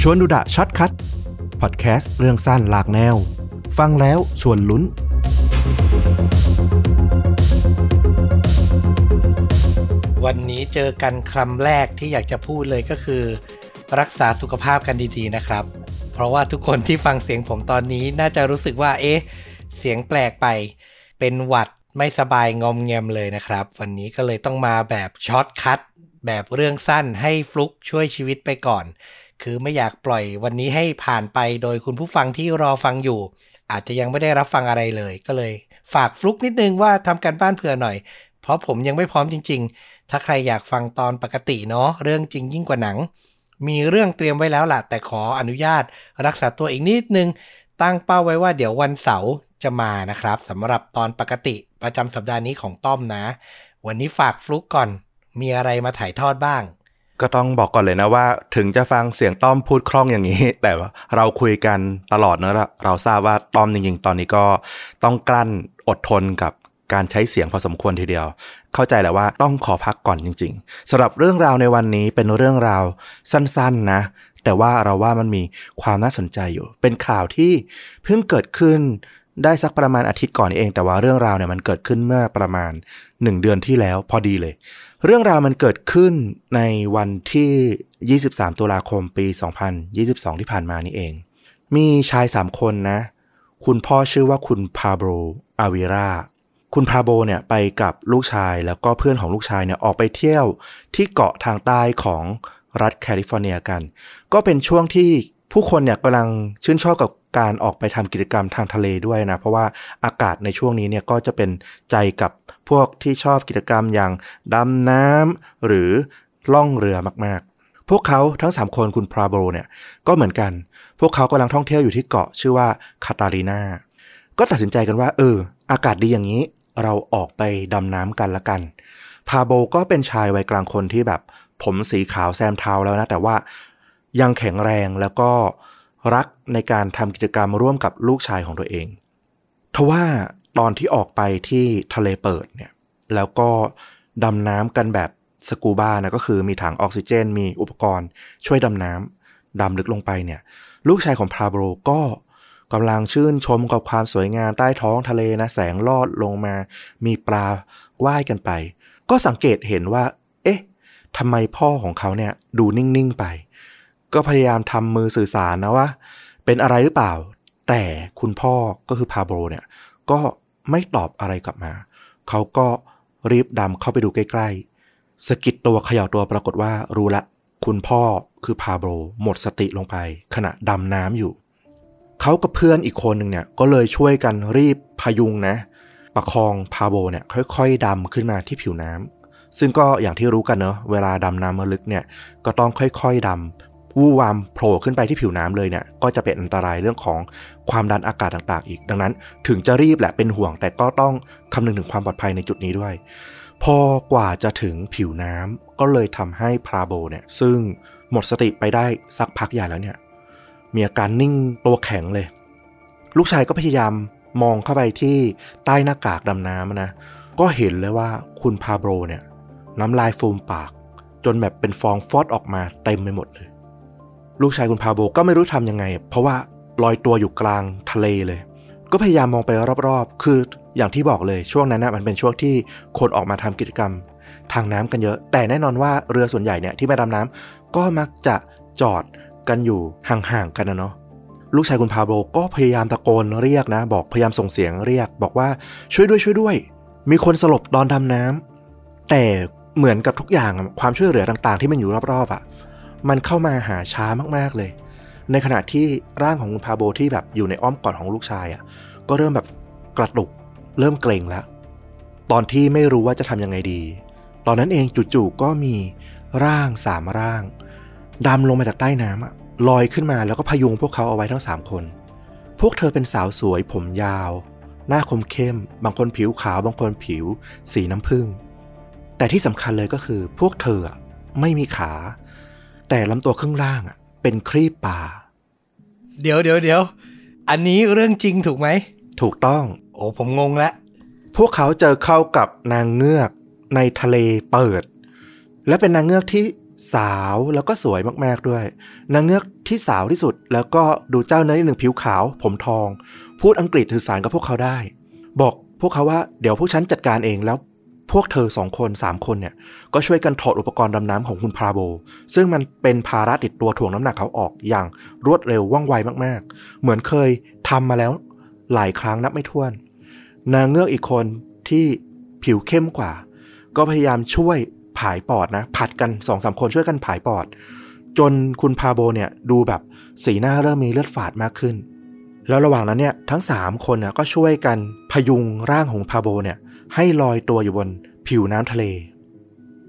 ชวนดูดะ Short Cut พอดแคสต์เรื่องสั้นหลากแนว ฟังแล้วชวนลุ้น วันนี้เจอกันคำแรกที่อยากจะพูดเลยก็คือ รักษาสุขภาพกันดีๆนะครับ เพราะว่าทุกคนที่ฟังเสียงผมตอนนี้น่าจะรู้สึกว่า เอ๊ะ เสียงแปลกไป เป็นหวัดไม่สบายงอมแงมเลยนะครับ วันนี้ก็เลยต้องมาแบบ Short Cut แบบเรื่องสั้นให้ฟลุกช่วยชีวิตไปก่อน คือไม่อยากปล่อยวันนี้ให้ผ่านไปโดยคุณผู้ฟังที่รอฟังอยู่ อาจจะยังไม่ได้รับฟังอะไรเลย ก็เลย ฝากฟลุกนิดนึงว่าทำการบ้านเผื่อหน่อย เพราะผมยังไม่พร้อมจริง ๆ ถ้าใครอยากฟังตอนปกติเนาะเรื่องจริงยิ่งกว่าหนัง มีเรื่องเตรียมไว้แล้วล่ะแต่ขออนุญาต รักษาตัวอีกนิดนึง ตั้งเป้าไว้ว่าเดี๋ยววันเสาร์จะมานะครับสำหรับตอนปกติประจำสัปดาห์นี้ของต้อมนะ วันนี้ฝากฟลุกก่อน มีอะไรมาถ่ายทอดบ้าง ก็ต้องบอกก่อนเลยนะว่า ถึงจะฟังเสียงต้อมพูดคล่องอย่างนี้ แต่ว่าเราคุยกันตลอดเนอะเราเราทราบว่าต้อมจริงๆ ตอนนี้ก็ต้องกลั้นอดทนกับการใช้เสียงพอสมควรทีเดียว เข้าใจแหละว่าต้องขอพักก่อนจริง ๆสำหรับเรื่องราวในวันนี้เป็นเรื่องราวสั้นๆนะ แต่ว่าเราว่ามันมีความน่าสนใจอยู่ เป็นข่าวที่เพิ่งเกิดขึ้น ได้สักประมาณอาทิตย์ก่อนนี้เอง แต่ว่าเรื่องราวเนี่ยมันเกิดขึ้นเมื่อประมาณ 1 เดือนที่แล้วพอดีเลย เรื่องราวมันเกิดขึ้นในวันที่ 23 ตุลาคมปี 2022 ที่ผ่านมานี่เอง มีชาย 3 คนนะ คุณพ่อชื่อว่าคุณพาโบรอาวิราคุณพาโบเนี่ยไปกับลูกชายแล้วก็เพื่อนของลูกชายเนี่ยออกไปเที่ยวที่เกาะทางใต้ของรัฐแคลิฟอร์เนียกัน ก็เป็นช่วงที่ ผู้คนเนี่ยกำลังชื่นชอบกับการออกไปทำกิจกรรมทางทะเลด้วยนะ เพราะว่าอากาศในช่วงนี้เนี่ยก็จะเป็นใจกับพวกที่ชอบกิจกรรมอย่างดำน้ำหรือล่องเรือมากๆ พวกเขาทั้ง 3 คนคุณพราโบเนี่ยก็เหมือนกัน พวกเขากำลังท่องเที่ยวอยู่ที่เกาะชื่อว่าคาตาลีนาก็ตัดสินใจกันว่า เออ อากาศดีอย่างนี้เราออกไปดำน้ำกันละกัน พาโบก็เป็นชายวัยกลางคนที่แบบผมสีขาวแซมเทาแล้วนะ แต่ว่า ยังแข็งแรงแล้วก็รักในการทำกิจกรรมร่วมกับลูกชายของตัวเอง ทว่าตอนที่ออกไปที่ทะเลเปิดเนี่ยแล้วก็ดำน้ำกันแบบสกูบ้านะก็คือมีถังออกซิเจน มีอุปกรณ์ช่วยดำน้ำดำลึกลงไปเนี่ย ลูกชายของพาโบรก็กำลังชื่นชมกับความสวยงามใต้ท้องทะเลนะแสงลอดลงมา มีปลาว่ายกันไป ก็สังเกตเห็นว่า เอ๊ะทำไมพ่อของเขาเนี่ยดูนิ่ง ๆ ไป ก็พยายามทำมือสื่อสารนะว่า เป็นอะไรหรือเปล่า แต่คุณพ่อก็คือพาโบรเนี่ยก็ไม่ตอบอะไรกลับมา เขาก็รีบดำเข้าไปดูใกล้ๆสกิดตัวเขย่าตัวปรากฏว่ารู้ละ คุณพ่อคือพาโบรหมดสติลงไป ขณะดำน้ำอยู่ เขากับเพื่อนอีกคนหนึ่งเนี่ยก็เลยช่วยกันรีบพยุงนะ ประคองพาโบเนี่ยค่อยๆดำขึ้นมาที่ผิวน้ำซึ่งก็อย่างที่รู้กันเนอะเวลาดำน้ำลึกเนี่ยก็ต้องค่อยๆดำ วูวามโผล่ขึ้นไปที่ผิวน้ำเลยเนี่ยก็จะเป็นอันตรายเรื่องของความดันอากาศต่างๆ อีก ดังนั้น ถึงจะรีบแหละเป็นห่วง แต่ก็ต้องคำนึงถึงความปลอดภัยในจุดนี้ด้วย พอกว่าจะถึงผิวน้ำก็เลยทำให้พราโบเนี่ยซึ่งหมดสติไปได้สักพักใหญ่แล้วเนี่ยมีอาการนิ่งตัวแข็งเลย ลูกชายก็พยายามมองเข้าไปที่ใต้หน้ากากดำน้ำนะ ก็เห็นเลยว่าคุณพาโบรเนี่ย น้ำลายฟูมปาก จนแบบเป็นฟองฟอดออกมาเต็มไปหมดเลย ลูกชายคุณพาโบก็ไม่รู้ทำยังไง เพราะว่าลอยตัวอยู่กลางทะเลเลย ก็พยายามมองไปรอบๆ คืออย่างที่บอกเลยช่วงนั้นนะมันเป็นช่วงที่คนออกมาทำกิจกรรม ทางน้ำกันเยอะ แต่แน่นอนว่าเรือส่วนใหญ่เนี่ยที่มาดำน้ำก็มักจะจอดกันอยู่ห่างๆกันนะเนาะลูกชายคุณพาโบก็พยายามตะโกนเรียกนะ บอกพยายามส่งเสียงเรียก บอกว่าช่วยด้วยช่วยด้วย มีคนสลบตอนดำน้ำแต่เหมือนกับทุกอย่างความช่วยเหลือต่างๆ ที่มันอยู่รอบๆอะ่ะ มันเข้ามาหาช้ามากๆเลย ในขณะที่ร่างของคุณพาโบที่แบบอยู่ในอ้อมกอดของลูกชายอะ่ะก็เริ่มแบบกระตุกเริ่มเกรงแล้ว ตอนที่ไม่รู้ว่าจะทำยังไงดี ตอนนั้นเองจู่ๆก็มีร่างสามร่างดำลงมาจากใต้น้ำอะลอยขึ้นมาแล้วก็พยุงพวกเขาเอาไว้ทั้งสามคน พวกเธอเป็นสาวสวยผมยาว หน้าคมเข้ม บางคนผิวขาว บางคนผิว สีน้ำผึ้ง แต่ที่สำคัญเลยก็คือ พวกเธอไม่มีขา แต่ลำตัวครึ่งล่างอะเป็นครีบป่า เดี๋ยวเดี๋ยวเดี๋ยวอันนี้เรื่องจริงถูกไหม ถูกต้อง โอ้ผมงงแล้วพวกเขาเจอเข้ากับนางเงือกในทะเลเปิด และเป็นนางเงือกที่สาวแล้วก็สวยมาก ๆ ด้วย นางเงือกที่สาวที่สุด แล้วก็ดูเจ้าเนื้อนิดหนึ่งผิวขาว ผมทอง พูดอังกฤษถือสารกับพวกเขาได้ บอกพวกเขาว่าเดี๋ยวพวกฉันจัดการเองแล้ว พวกเธอสองคนสามคนเนี่ย ก็ช่วยกันถอดอุปกรณ์ดำน้ำของคุณพราโบ ซึ่งมันเป็นภาระติดตัวถ่วงน้ำหนักเขาออกอย่างรวดเร็วว่องไวมากๆ เหมือนเคยทำมาแล้วหลายครั้งนับไม่ถ้วน นางเงือกอีกคนที่ผิวเข้มกว่า ก็พยายามช่วยผายปอดนะ ผัดกันสองสามคนช่วยกันผายปอด จนคุณพาโบเนี่ยดูแบบสีหน้าเริ่มมีเลือดฝาดมากขึ้น แล้วระหว่างนั้นเนี่ยทั้ง3คนเนี่ยก็ช่วยกันพยุงร่างของพาโบเนี่ย ให้ลอยตัวอยู่บนผิวน้ำทะเล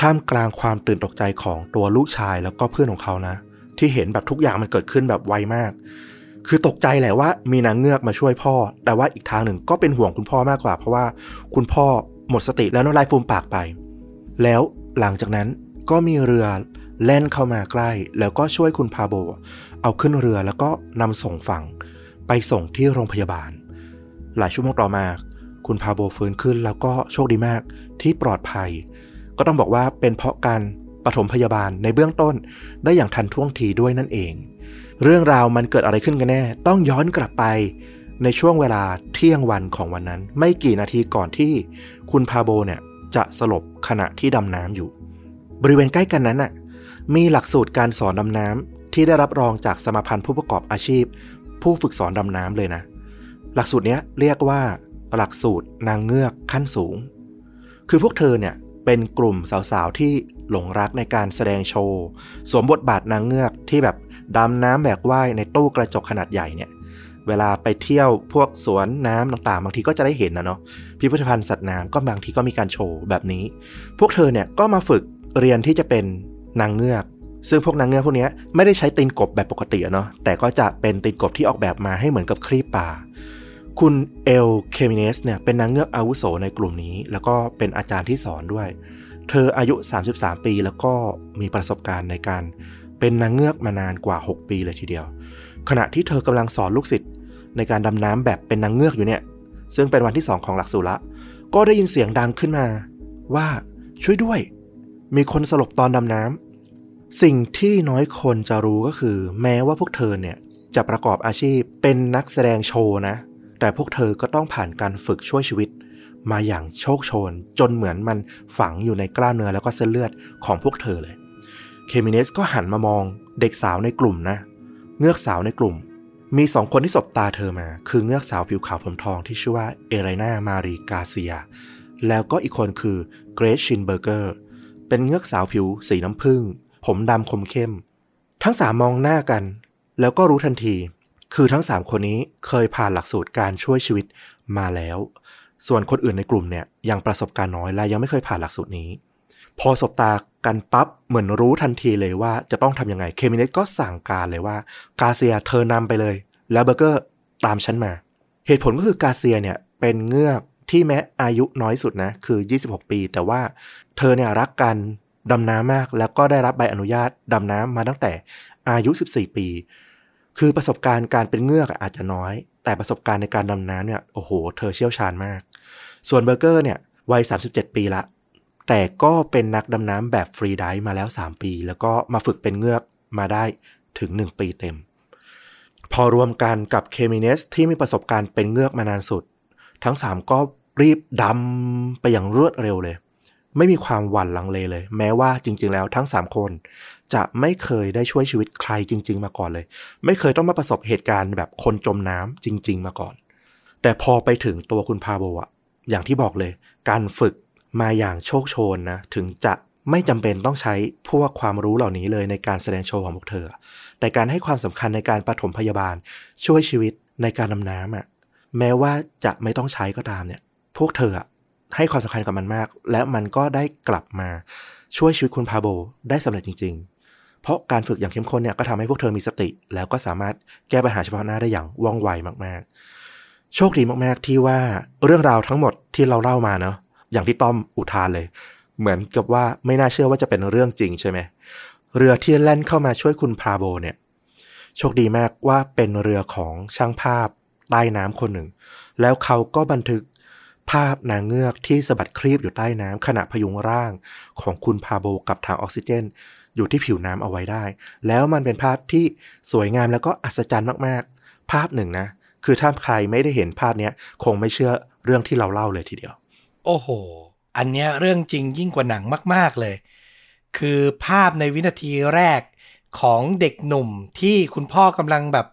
ท่ามกลางความตื่นตกใจของตัวลูกชายแล้วก็เพื่อนของเขานะ ที่เห็นแบบทุกอย่างมันเกิดขึ้นแบบไวมาก คือตกใจแหละว่ามีนางเงือกมาช่วยพ่อ แต่ว่าอีกทางหนึ่งก็เป็นห่วงคุณพ่อมากกว่า เพราะว่าคุณพ่อหมดสติแล้วน้ำลายฟูมปากไป แล้วหลังจากนั้นก็มีเรือแล่นเข้ามาใกล้ แล้วก็ช่วยคุณพาโบ เอาขึ้นเรือแล้วก็นำส่งฝั่ง ไปส่งที่โรงพยาบาล หลายชั่วโมงต่อมา คุณพาโบฟื้นขึ้น แล้วก็โชคดีมากที่ปลอดภัย ก็ต้องบอกว่าเป็นเพราะการปฐมพยาบาลในเบื้องต้นได้อย่างทันท่วงทีด้วยนั่นเอง เรื่องราวมันเกิดอะไรขึ้นกันแน่ ต้องย้อนกลับไปในช่วงเวลาเที่ยงวันของวันนั้น ไม่กี่นาทีก่อนที่คุณพาโบเนี่ยจะสลบขณะที่ดำน้ำอยู่ บริเวณใกล้กันนั้นน่ะมีหลักสูตรการสอนดำน้ำที่ได้รับรองจากสมาพันธ์ผู้ประกอบอาชีพ ผู้ฝึกสอนดำน้ำเลยนะ หลักสูตรนี้เรียกว่า หลักสูตรนางเงือกขั้นสูง คือพวกเธอเนี่ยเป็นกลุ่มสาวๆที่หลงรักในการแสดงโชว์สวมบทบาทนางเงือกที่แบบดำน้ำแบกว่ายในตู้กระจกขนาดใหญ่เนี่ยเวลาไปเที่ยวพวกสวนน้ำต่างๆ บางทีก็จะได้เห็นนะเนาะพิพิธภัณฑ์สัตว์น้ำก็บางทีก็มีการโชว์แบบนี้ พวกเธอเนี่ยก็มาฝึกเรียนที่จะเป็นนางเงือก ซึ่งพวกนางเงือกพวกนี้ไม่ได้ใช้ตีนกบแบบปกติเนาะแต่ก็จะเป็นตีนกบที่ออกแบบมาให้เหมือนกับครีบป่า คุณเอลเคมิเนสเนี่ยเป็นนางเงือกอาวุโสในกลุ่มนี้ แล้วก็เป็นอาจารย์ที่สอนด้วย เธออายุ 33 ปีแล้วก็มีประสบการณ์ในการ เป็นนางเงือกมานานกว่า 6 ปีเลยทีเดียว ขณะที่เธอกำลังสอนลูกศิษย์ในการดำน้ำแบบเป็นนางเงือกอยู่เนี่ย ซึ่งเป็นวันที่ 2 ของหลักสูตรละ ก็ได้ยินเสียงดังขึ้นมา ว่าช่วยด้วย มีคนสลบตอนดำน้ำสิ่งที่น้อยคนจะรู้ก็คือ แม้ว่าพวกเธอเนี่ยจะประกอบอาชีพเป็นนักแสดงโชว์นะ แต่พวกเธอก็ต้องผ่านการฝึกช่วยชีวิต มาอย่างโชคโชน จนเหมือนมันฝังอยู่ในกล้ามเนื้อแล้วก็เส้นเลือดของพวกเธอเลย เคมิเนสก็หันมามองเด็กสาวในกลุ่มนะ เงือกสาวในกลุ่ม มีสองคนที่สบตาเธอมา คือเงือกสาวผิวขาวผมทองที่ชื่อว่าเอเรนามารีกาเซีย แล้วก็อีกคนคือเกรซชินเบอร์เกอร์ เป็นเงือกสาวผิวสีน้ำผึ้งผมดำคมเข้ม ทั้งสามมองหน้ากัน แล้วก็รู้ทันที คือทั้งสามคนนี้เคยผ่านหลักสูตรการช่วยชีวิตมาแล้ว ส่วนคนอื่นในกลุ่มเนี่ยยังประสบการณ์น้อยและยังไม่เคยผ่านหลักสูตรนี้ พอสบตากันปั๊บเหมือนรู้ทันทีเลยว่าจะต้องทำยังไง เคมิเนสก็สั่งการเลยว่ากาเซียเธอนำไปเลย แล้วเบอร์เกอร์ตามฉันมา เหตุผลก็คือกาเซียเนี่ยเป็นเงือกที่แม้อายุน้อยสุดนะคือ 26 ปี แต่ว่าเธอเนี่ยรักการดำน้ำมาก แล้วก็ได้รับใบอนุญาตดำน้ำมาตั้งแต่อายุ 14 ปี คือประสบการณ์การเป็นเงือกอาจจะน้อย แต่ประสบการณ์ในการดำน้ำเนี่ยโอ้โห เธอเชี่ยวชาญมาก ส่วนเบอร์เกอร์เนี่ยวัย 37 ปีละ แต่ก็เป็นนักดำน้ำแบบฟรีไดิฟมาแล้ว 3 ปี แล้วก็มาฝึกเป็นเงือกมาได้ถึง 1 ปีเต็ม พอรวมกันกับเคมิเนสที่มีประสบการณ์เป็นเงือกมานานสุด ทั้ง 3 ก็รีบดำไปอย่างรวดเร็วเลย ไม่มีความหวั่นลังเลเลย แม้ว่าจริง ๆ แล้วทั้ง 3 คน จะไม่เคยได้ช่วยชีวิตใครจริง ๆ มาก่อนเลย ไม่เคยต้องมาประสบเหตุการณ์แบบคนจมน้ำจริง ๆ มาก่อน แต่พอไปถึงตัวคุณพาโบอะอย่างที่บอกเลย การฝึกมาอย่างโชคโชนนะถึงจะไม่จำเป็นต้องใช้พวกความรู้เหล่านี้เลยในการแสดงโชว์ของพวกเธอ แต่การให้ความสำคัญในการปฐมพยาบาลช่วยชีวิตในการดำน้ำอะแม้ว่าจะไม่ต้องใช้ก็ตามเนี่ย พวกเธออะ ให้ความสำคัญกับมันมาก และมันก็ได้กลับมาช่วยชีวิตคุณพาโบได้สำเร็จจริง ๆ เพราะการฝึกอย่างเข้มข้นเนี่ยก็ทำให้พวกเธอมีสติ แล้วก็สามารถแก้ปัญหาเฉพาะหน้าได้อย่างว่องไวมากๆ โชคดีมากๆที่ว่าเรื่องราวทั้งหมดที่เราเล่ามาเนาะอย่างที่ต้อมอุทานเลย เหมือนกับว่าไม่น่าเชื่อว่าจะเป็นเรื่องจริงใช่ไหมเรือที่แล่นเข้ามาช่วยคุณพาโบเนี่ยโชคดีมากว่าเป็นเรือของช่างภาพใต้น้ำคนหนึ่ง แล้วเขาก็บันทึก ภาพนางเงือกที่สะบัดครีบอยู่ใต้น้ำขณะพยุงร่างของคุณพาโบกับถังออกซิเจน อยู่ที่ผิวน้ำเอาไว้ได้ แล้วมันเป็นภาพที่สวยงามแล้วก็อัศจรรย์มากๆ ภาพหนึ่งนะ คือถ้าใครไม่ได้เห็นภาพเนี้ยคงไม่เชื่อเรื่องที่เราเล่าเลยทีเดียว โอ้โห อันเนี้ยเรื่องจริงยิ่งกว่าหนังมาก ๆเลย คือภาพในวินาทีแรกของเด็กหนุ่มที่คุณพ่อกำลังแบบ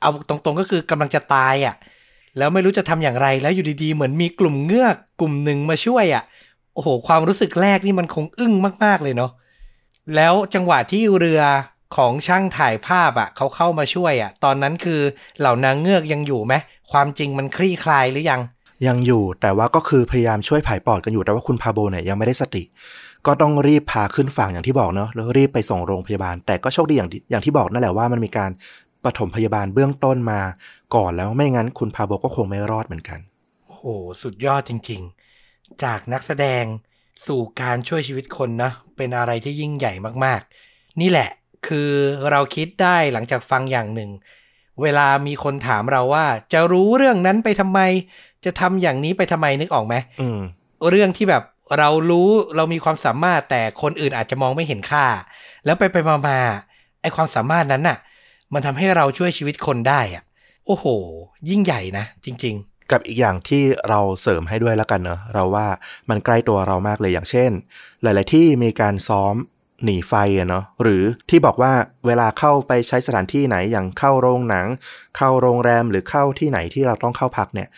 เอาตรงๆก็คือกำลังจะตายอะ่ะ แล้วไม่รู้จะทำอย่างไรแล้วอยู่ดีๆ เหมือนมีกลุ่มเงือกกลุ่มหนึ่งมาช่วยอะ่ะ โอ้โห ความรู้สึกแรกนี่มันคงอึ้งมากๆเลยเนาะแล้วจังหวะที่เรือของช่างถ่ายภาพอะ่ะเขาเข้ามาช่วยอะ่ะ ตอนนั้นคือเหล่านางเงือกยังอยู่ไหมความจริงมันคลี่คลายหรือยัง ยังอยู่แต่ว่าก็คือพยายามช่วยผายปอดกันอยู่แต่ว่าคุณพาโบเนี่ยยังไม่ได้สติ ก็ต้องรีบพาขึ้นฝั่งอย่างที่บอกเนาะแล้วรีบไปส่งโรงพยาบาล แต่ก็โชคดีอย่างอย่างที่บอกนั่นแหละว่ามันมีการ ปฐมพยาบาลเบื้องต้นมาก่อนแล้วไม่งั้นคุณพาโบก็คงไม่รอดเหมือนกัน โอ้โห สุดยอดจริง ๆ จากนักแสดงสู่การช่วยชีวิตคนนะ เป็นอะไรที่ยิ่งใหญ่มากๆ นี่แหละคือเราคิดได้หลังจากฟังอย่างหนึ่ง เวลามีคนถามเราว่า จะรู้เรื่องนั้นไปทำไม จะทำอย่างนี้ไปทำไมนึกออกไหมอืมเรื่องที่แบบเรารู้เรามีความสามารถแต่คนอื่นอาจจะมองไม่เห็นค่า แล้วไปไปมามาไอความสามารถนั้นน่ะ มันทำให้เราช่วยชีวิตคนได้อะโอ้โห ยิ่งใหญ่นะจริง ๆ กับอีกอย่างที่เราเสริมให้ด้วยแล้วกันเนอะเราว่ามันใกล้ตัวเรามากเลยอย่างเช่น หลาย ๆ ที่มีการซ้อมหนีไฟอะเนาะหรือที่บอกว่าเวลาเข้าไปใช้สถานที่ไหนอย่างเข้าโรงหนัง เข้าโรงแรมหรือเข้าที่ไหนที่เราต้องเข้าพักเนี่ย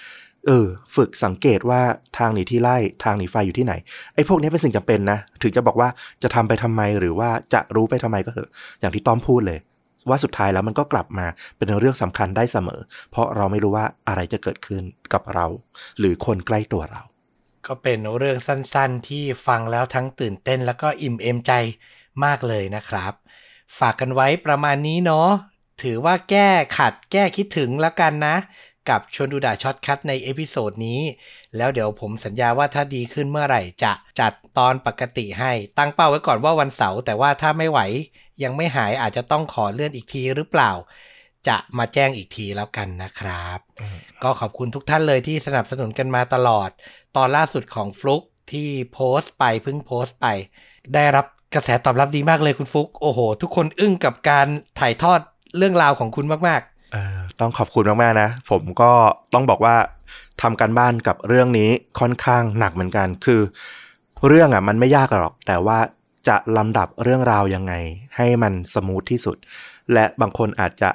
เออฝึกสังเกตว่าทางหนีที่ไล่ทางหนีไฟอยู่ที่ไหนไอ้พวกนี้เป็นสิ่งจำเป็นนะ ถึงจะบอกว่าจะทำไปทำไมหรือว่าจะรู้ไปทำไมก็เถอะอย่างที่ต้อมพูดเลย ว่าสุดท้ายแล้วมันก็กลับมาเป็นเรื่องสำคัญได้เสมอ เพราะเราไม่รู้ว่าอะไรจะเกิดขึ้นกับเรา หรือคนใกล้ตัวเรา ก็เป็นเรื่องสั้นๆ ที่ฟังแล้วทั้งตื่นเต้น แล้วก็อิ่มเอมใจมากเลยนะครับ ฝากกันไว้ประมาณนี้เนาะถือว่าแก้ขัดแก้คิดถึงแล้วกันนะ กับชวนดูดะ Short Cut ใน episode นี้ แล้วเดี๋ยวผมสัญญาว่าถ้าดีขึ้นเมื่อไหร่จะจัด ตอนปกติให้ ตั้งเป้าไว้ก่อนว่าวันเสาร์แต่ว่าถ้าไม่ไหวยังไม่หายอาจจะต้องขอเลื่อนอีกทีหรือเปล่า จะมาแจ้งอีกทีแล้วกันนะครับ ก็ขอบคุณทุกท่านเลยที่สนับสนุนกันมาตลอด ตอนล่าสุดของฟลุกที่โพสต์ไปเพิ่งโพสต์ไป ได้รับกระแสตอบรับดีมากเลยคุณฟลุกโอ้โห ทุกคนอึ้งกับการถ่ายทอดเรื่องราวของคุณมากเอ่อต้องขอบคุณมากๆนะ ผมก็ต้องบอกว่าทำการบ้านกับเรื่องนี้ค่อนข้างหนักเหมือนกันคือ เรื่องอะมันไม่ยากหรอก แต่ว่าจะลำดับเรื่องราวยังไง ให้มันสมูทที่สุด และบางคนอาจจะ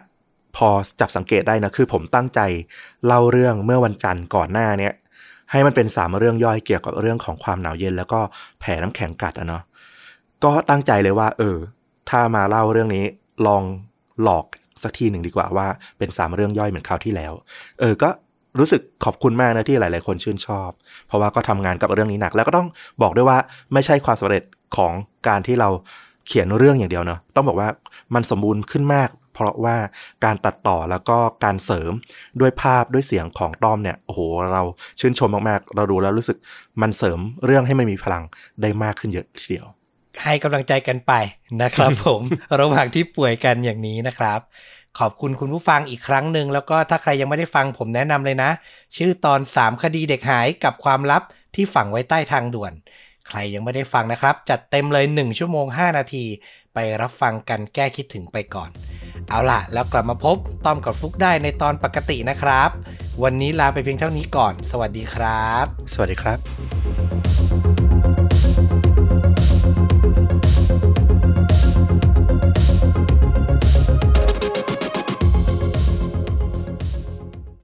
พอจับสังเกตได้นะคือผมตั้งใจเล่าเรื่องเมื่อวันจันทร์ก่อนหน้าเนี้ยให้มันเป็นสามเรื่องย่อยเกี่ยวกับเรื่องของความหนาวเย็น แล้วก็แผ่น้ำแข็งกัดอะเนาะก็ตั้งใจเลยว่า เออ ถ้ามาเล่าเรื่องนี้ลองหลอกสักทีหนึ่งดีกว่าว่าเป็นสามเรื่องย่อยเหมือนคราวที่แล้ว เออก็ รู้สึกขอบคุณมากนะที่หลาย ๆ คนชื่นชอบ เพราะว่าก็ทำงานกับเรื่องนี้หนัก แล้วก็ต้องบอกด้วยว่าไม่ใช่ความสำเร็จของการที่เราเขียนเรื่องอย่างเดียวเนาะต้องบอกว่ามันสมบูรณ์ขึ้นมาก เพราะว่าการตัดต่อแล้วก็การเสริมด้วยภาพด้วยเสียงของต้อมเนี่ยโอ้โหเราชื่นชมมาก ๆ เราดูแล้วรู้สึกมันเสริมเรื่องให้มันมีพลังได้มากขึ้นเยอะทีเดียวให้กำลังใจกันไปนะครับผม ระหว่างที่ป่วยกันอย่างนี้นะครับ ขอบคุณคุณผู้ฟังอีกครั้งหนึ่ง แล้วก็ถ้าใครยังไม่ได้ฟังผมแนะนำเลยนะ ชื่อตอน 3 คดีเด็กหายกับความลับที่ฝังไว้ใต้ทางด่วน ใครยังไม่ได้ฟังนะครับ จัดเต็มเลย 1 ชั่วโมง 5 นาที ไปรับฟังกันแก้คิดถึงไปก่อน เอาล่ะ แล้วกลับมาพบต้อมกับฟุกได้ในตอนปกตินะครับ วันนี้ลาไปเพียงเท่านี้ก่อน สวัสดีครับ สวัสดีครับ